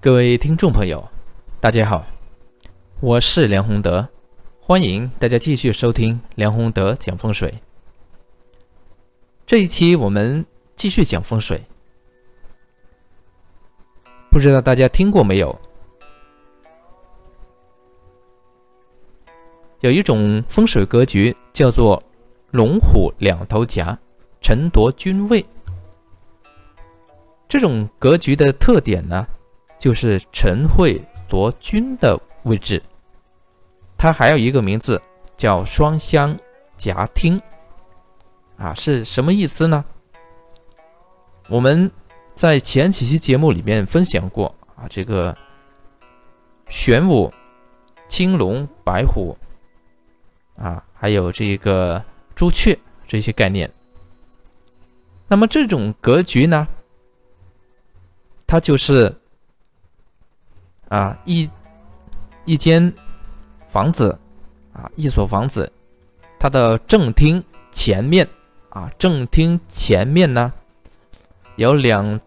各位听众朋友，大家好，我是梁宏德，欢迎大家继续收听梁宏德讲风水。这一期我们继续讲风水，不知道大家听过没有？有一种风水格局叫做龙虎两头夹，辰夺君位。这种格局的特点呢？就是辰会夺君的位置，它还有一个名字叫双相夹听，啊，是什么意思呢？我们在前几期节目里面分享过啊，这个玄武、青龙、白虎，啊，还有这个朱雀这些概念。那么这种格局呢，它就是。啊，一一间房子，啊，一所房子，它的正厅前面，啊，正厅前面呢，有两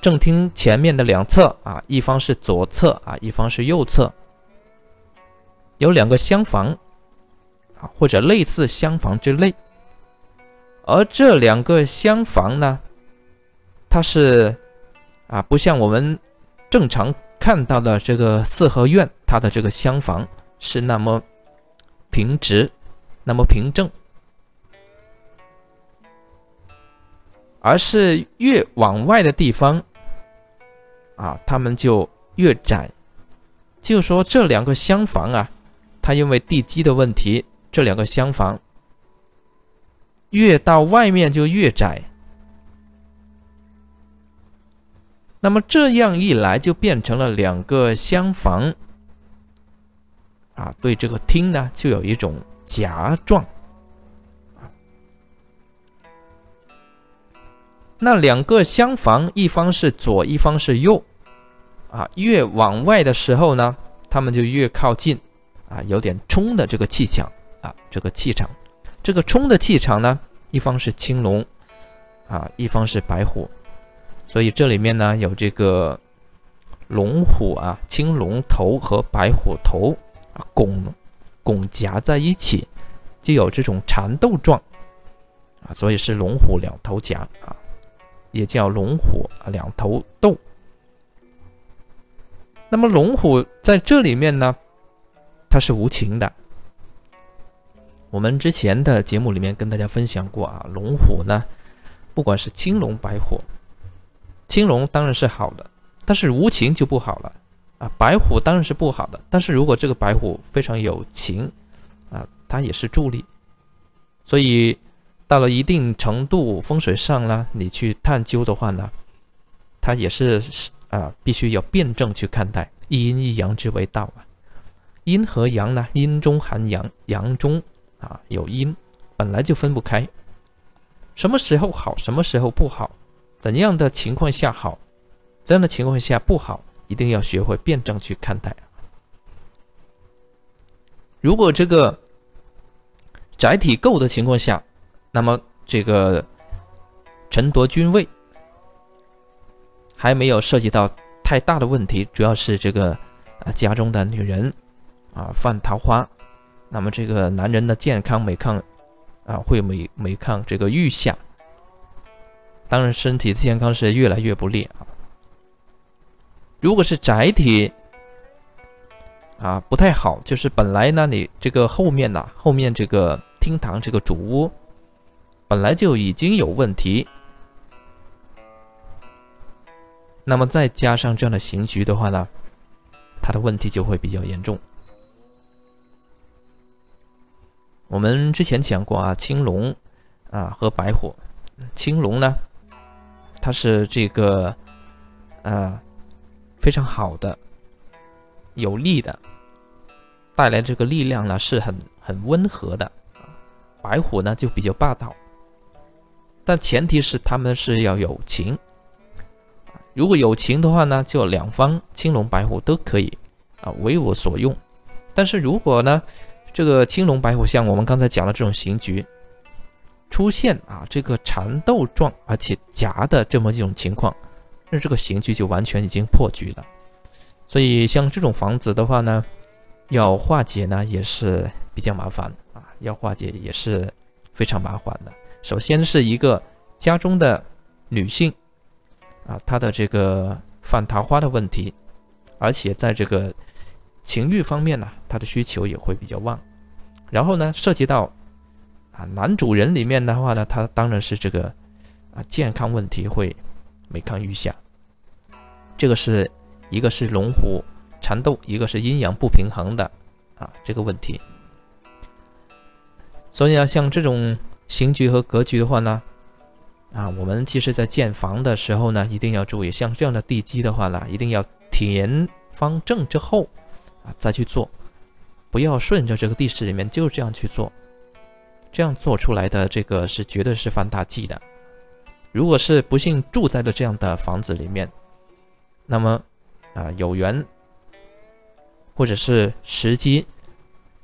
正厅前面的两侧，啊，一方是左侧，啊，一方是右侧，有两个厢房，啊，或者类似厢房之类，而这两个厢房呢，它是啊，不像我们正常。看到的这个四合院，它的这个厢房是那么平直，那么平正，而是越往外的地方，啊，他们就越窄。就说这两个厢房啊，它因为地基的问题，这两个厢房越到外面就越窄。那么这样一来，就变成了两个厢房。啊，对这个厅呢，就有一种夹状。那两个厢房，一方是左，一方是右。啊，越往外的时候呢，他们就越靠近。啊，有点冲的这个气场。啊，这个气场，这个冲的气场呢，一方是青龙啊，一方是白虎。所以这里面呢有这个龙虎啊，青龙头和白虎头啊拱拱夹在一起，就有这种缠斗状啊，所以是龙虎两头夹啊，也叫龙虎两头斗。那么龙虎在这里面呢，它是无情的。我们之前的节目里面跟大家分享过啊，龙虎呢，不管是青龙白虎。青龙当然是好的，但是无情就不好了啊。白虎当然是不好的，但是如果这个白虎非常有情啊，它也是助力。所以到了一定程度，风水上呢，你去探究的话呢，它也是啊，必须要辩证去看待，一阴一阳之为道啊。阴和阳呢，阴中含阳，阳中啊有阴，本来就分不开。什么时候好，什么时候不好？怎样的情况下好，怎样的情况下不好，一定要学会辩证去看待。如果这个载体够的情况下，那么这个陈夺君位还没有涉及到太大的问题，主要是这个啊家中的女人啊犯桃花，那么这个男人的健康每抗啊会每每抗这个愈下。当然，身体的健康是越来越不利啊。如果是宅体啊不太好，就是本来呢，你这个后面呐，后面这个厅堂这个主屋本来就已经有问题，那么再加上这样的刑局的话呢，它的问题就会比较严重。我们之前讲过啊，青龙啊和白虎，青龙呢。它是这个，呃，非常好的、有力的，带来这个力量呢是很很温和的。白虎呢就比较霸道，但前提是他们是要有情。如果有情的话呢，就两方青龙白虎都可以啊为我所用。但是如果呢，这个青龙白虎像我们刚才讲的这种刑局。出现啊，这个缠斗状而且夹的这么一种情况，那这个刑局就完全已经破局了。所以像这种房子的话呢，要化解呢也是比较麻烦啊，要化解也是非常麻烦的。首先是一个家中的女性啊，她的这个犯桃花的问题，而且在这个情欲方面呢，她的需求也会比较旺。然后呢，涉及到啊男主人里面的话呢，他当然是这个啊健康问题会每况愈下。这个是一个是龙虎缠斗，一个是阴阳不平衡的啊这个问题。所以呢，像这种形局和格局的话呢，啊我们其实在建房的时候呢，一定要注意，像这样的地基的话呢，一定要填方正之后啊再去做。不要顺着这个地势里面就这样去做，这样做出来的这个是绝对是犯大忌的。如果是不幸住在了这样的房子里面，那么啊有缘或者是时机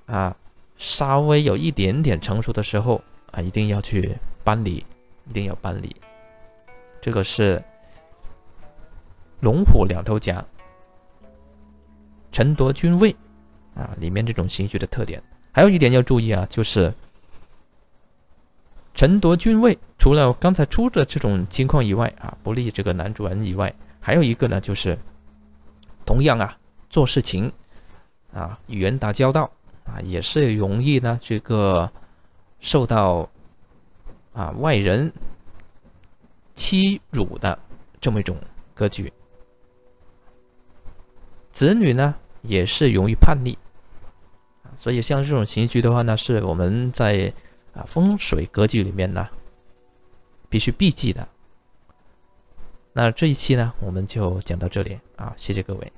啊稍微有一点点成熟的时候啊，一定要去搬离，一定要搬离。这个是龙虎两头夹，陈夺君位。啊，里面这种情绪的特点，还有一点要注意啊，就是争夺君位，除了刚才出的这种情况以外啊，不利这个男主人以外，还有一个呢，就是同样啊，做事情啊，与人打交道啊，也是容易呢，这个受到啊外人欺辱的这么一种格局，子女呢也是容易叛逆。所以像这种情局的话呢，是我们在啊风水格局里面呢必须避忌的。那这一期呢，我们就讲到这里啊，谢谢各位。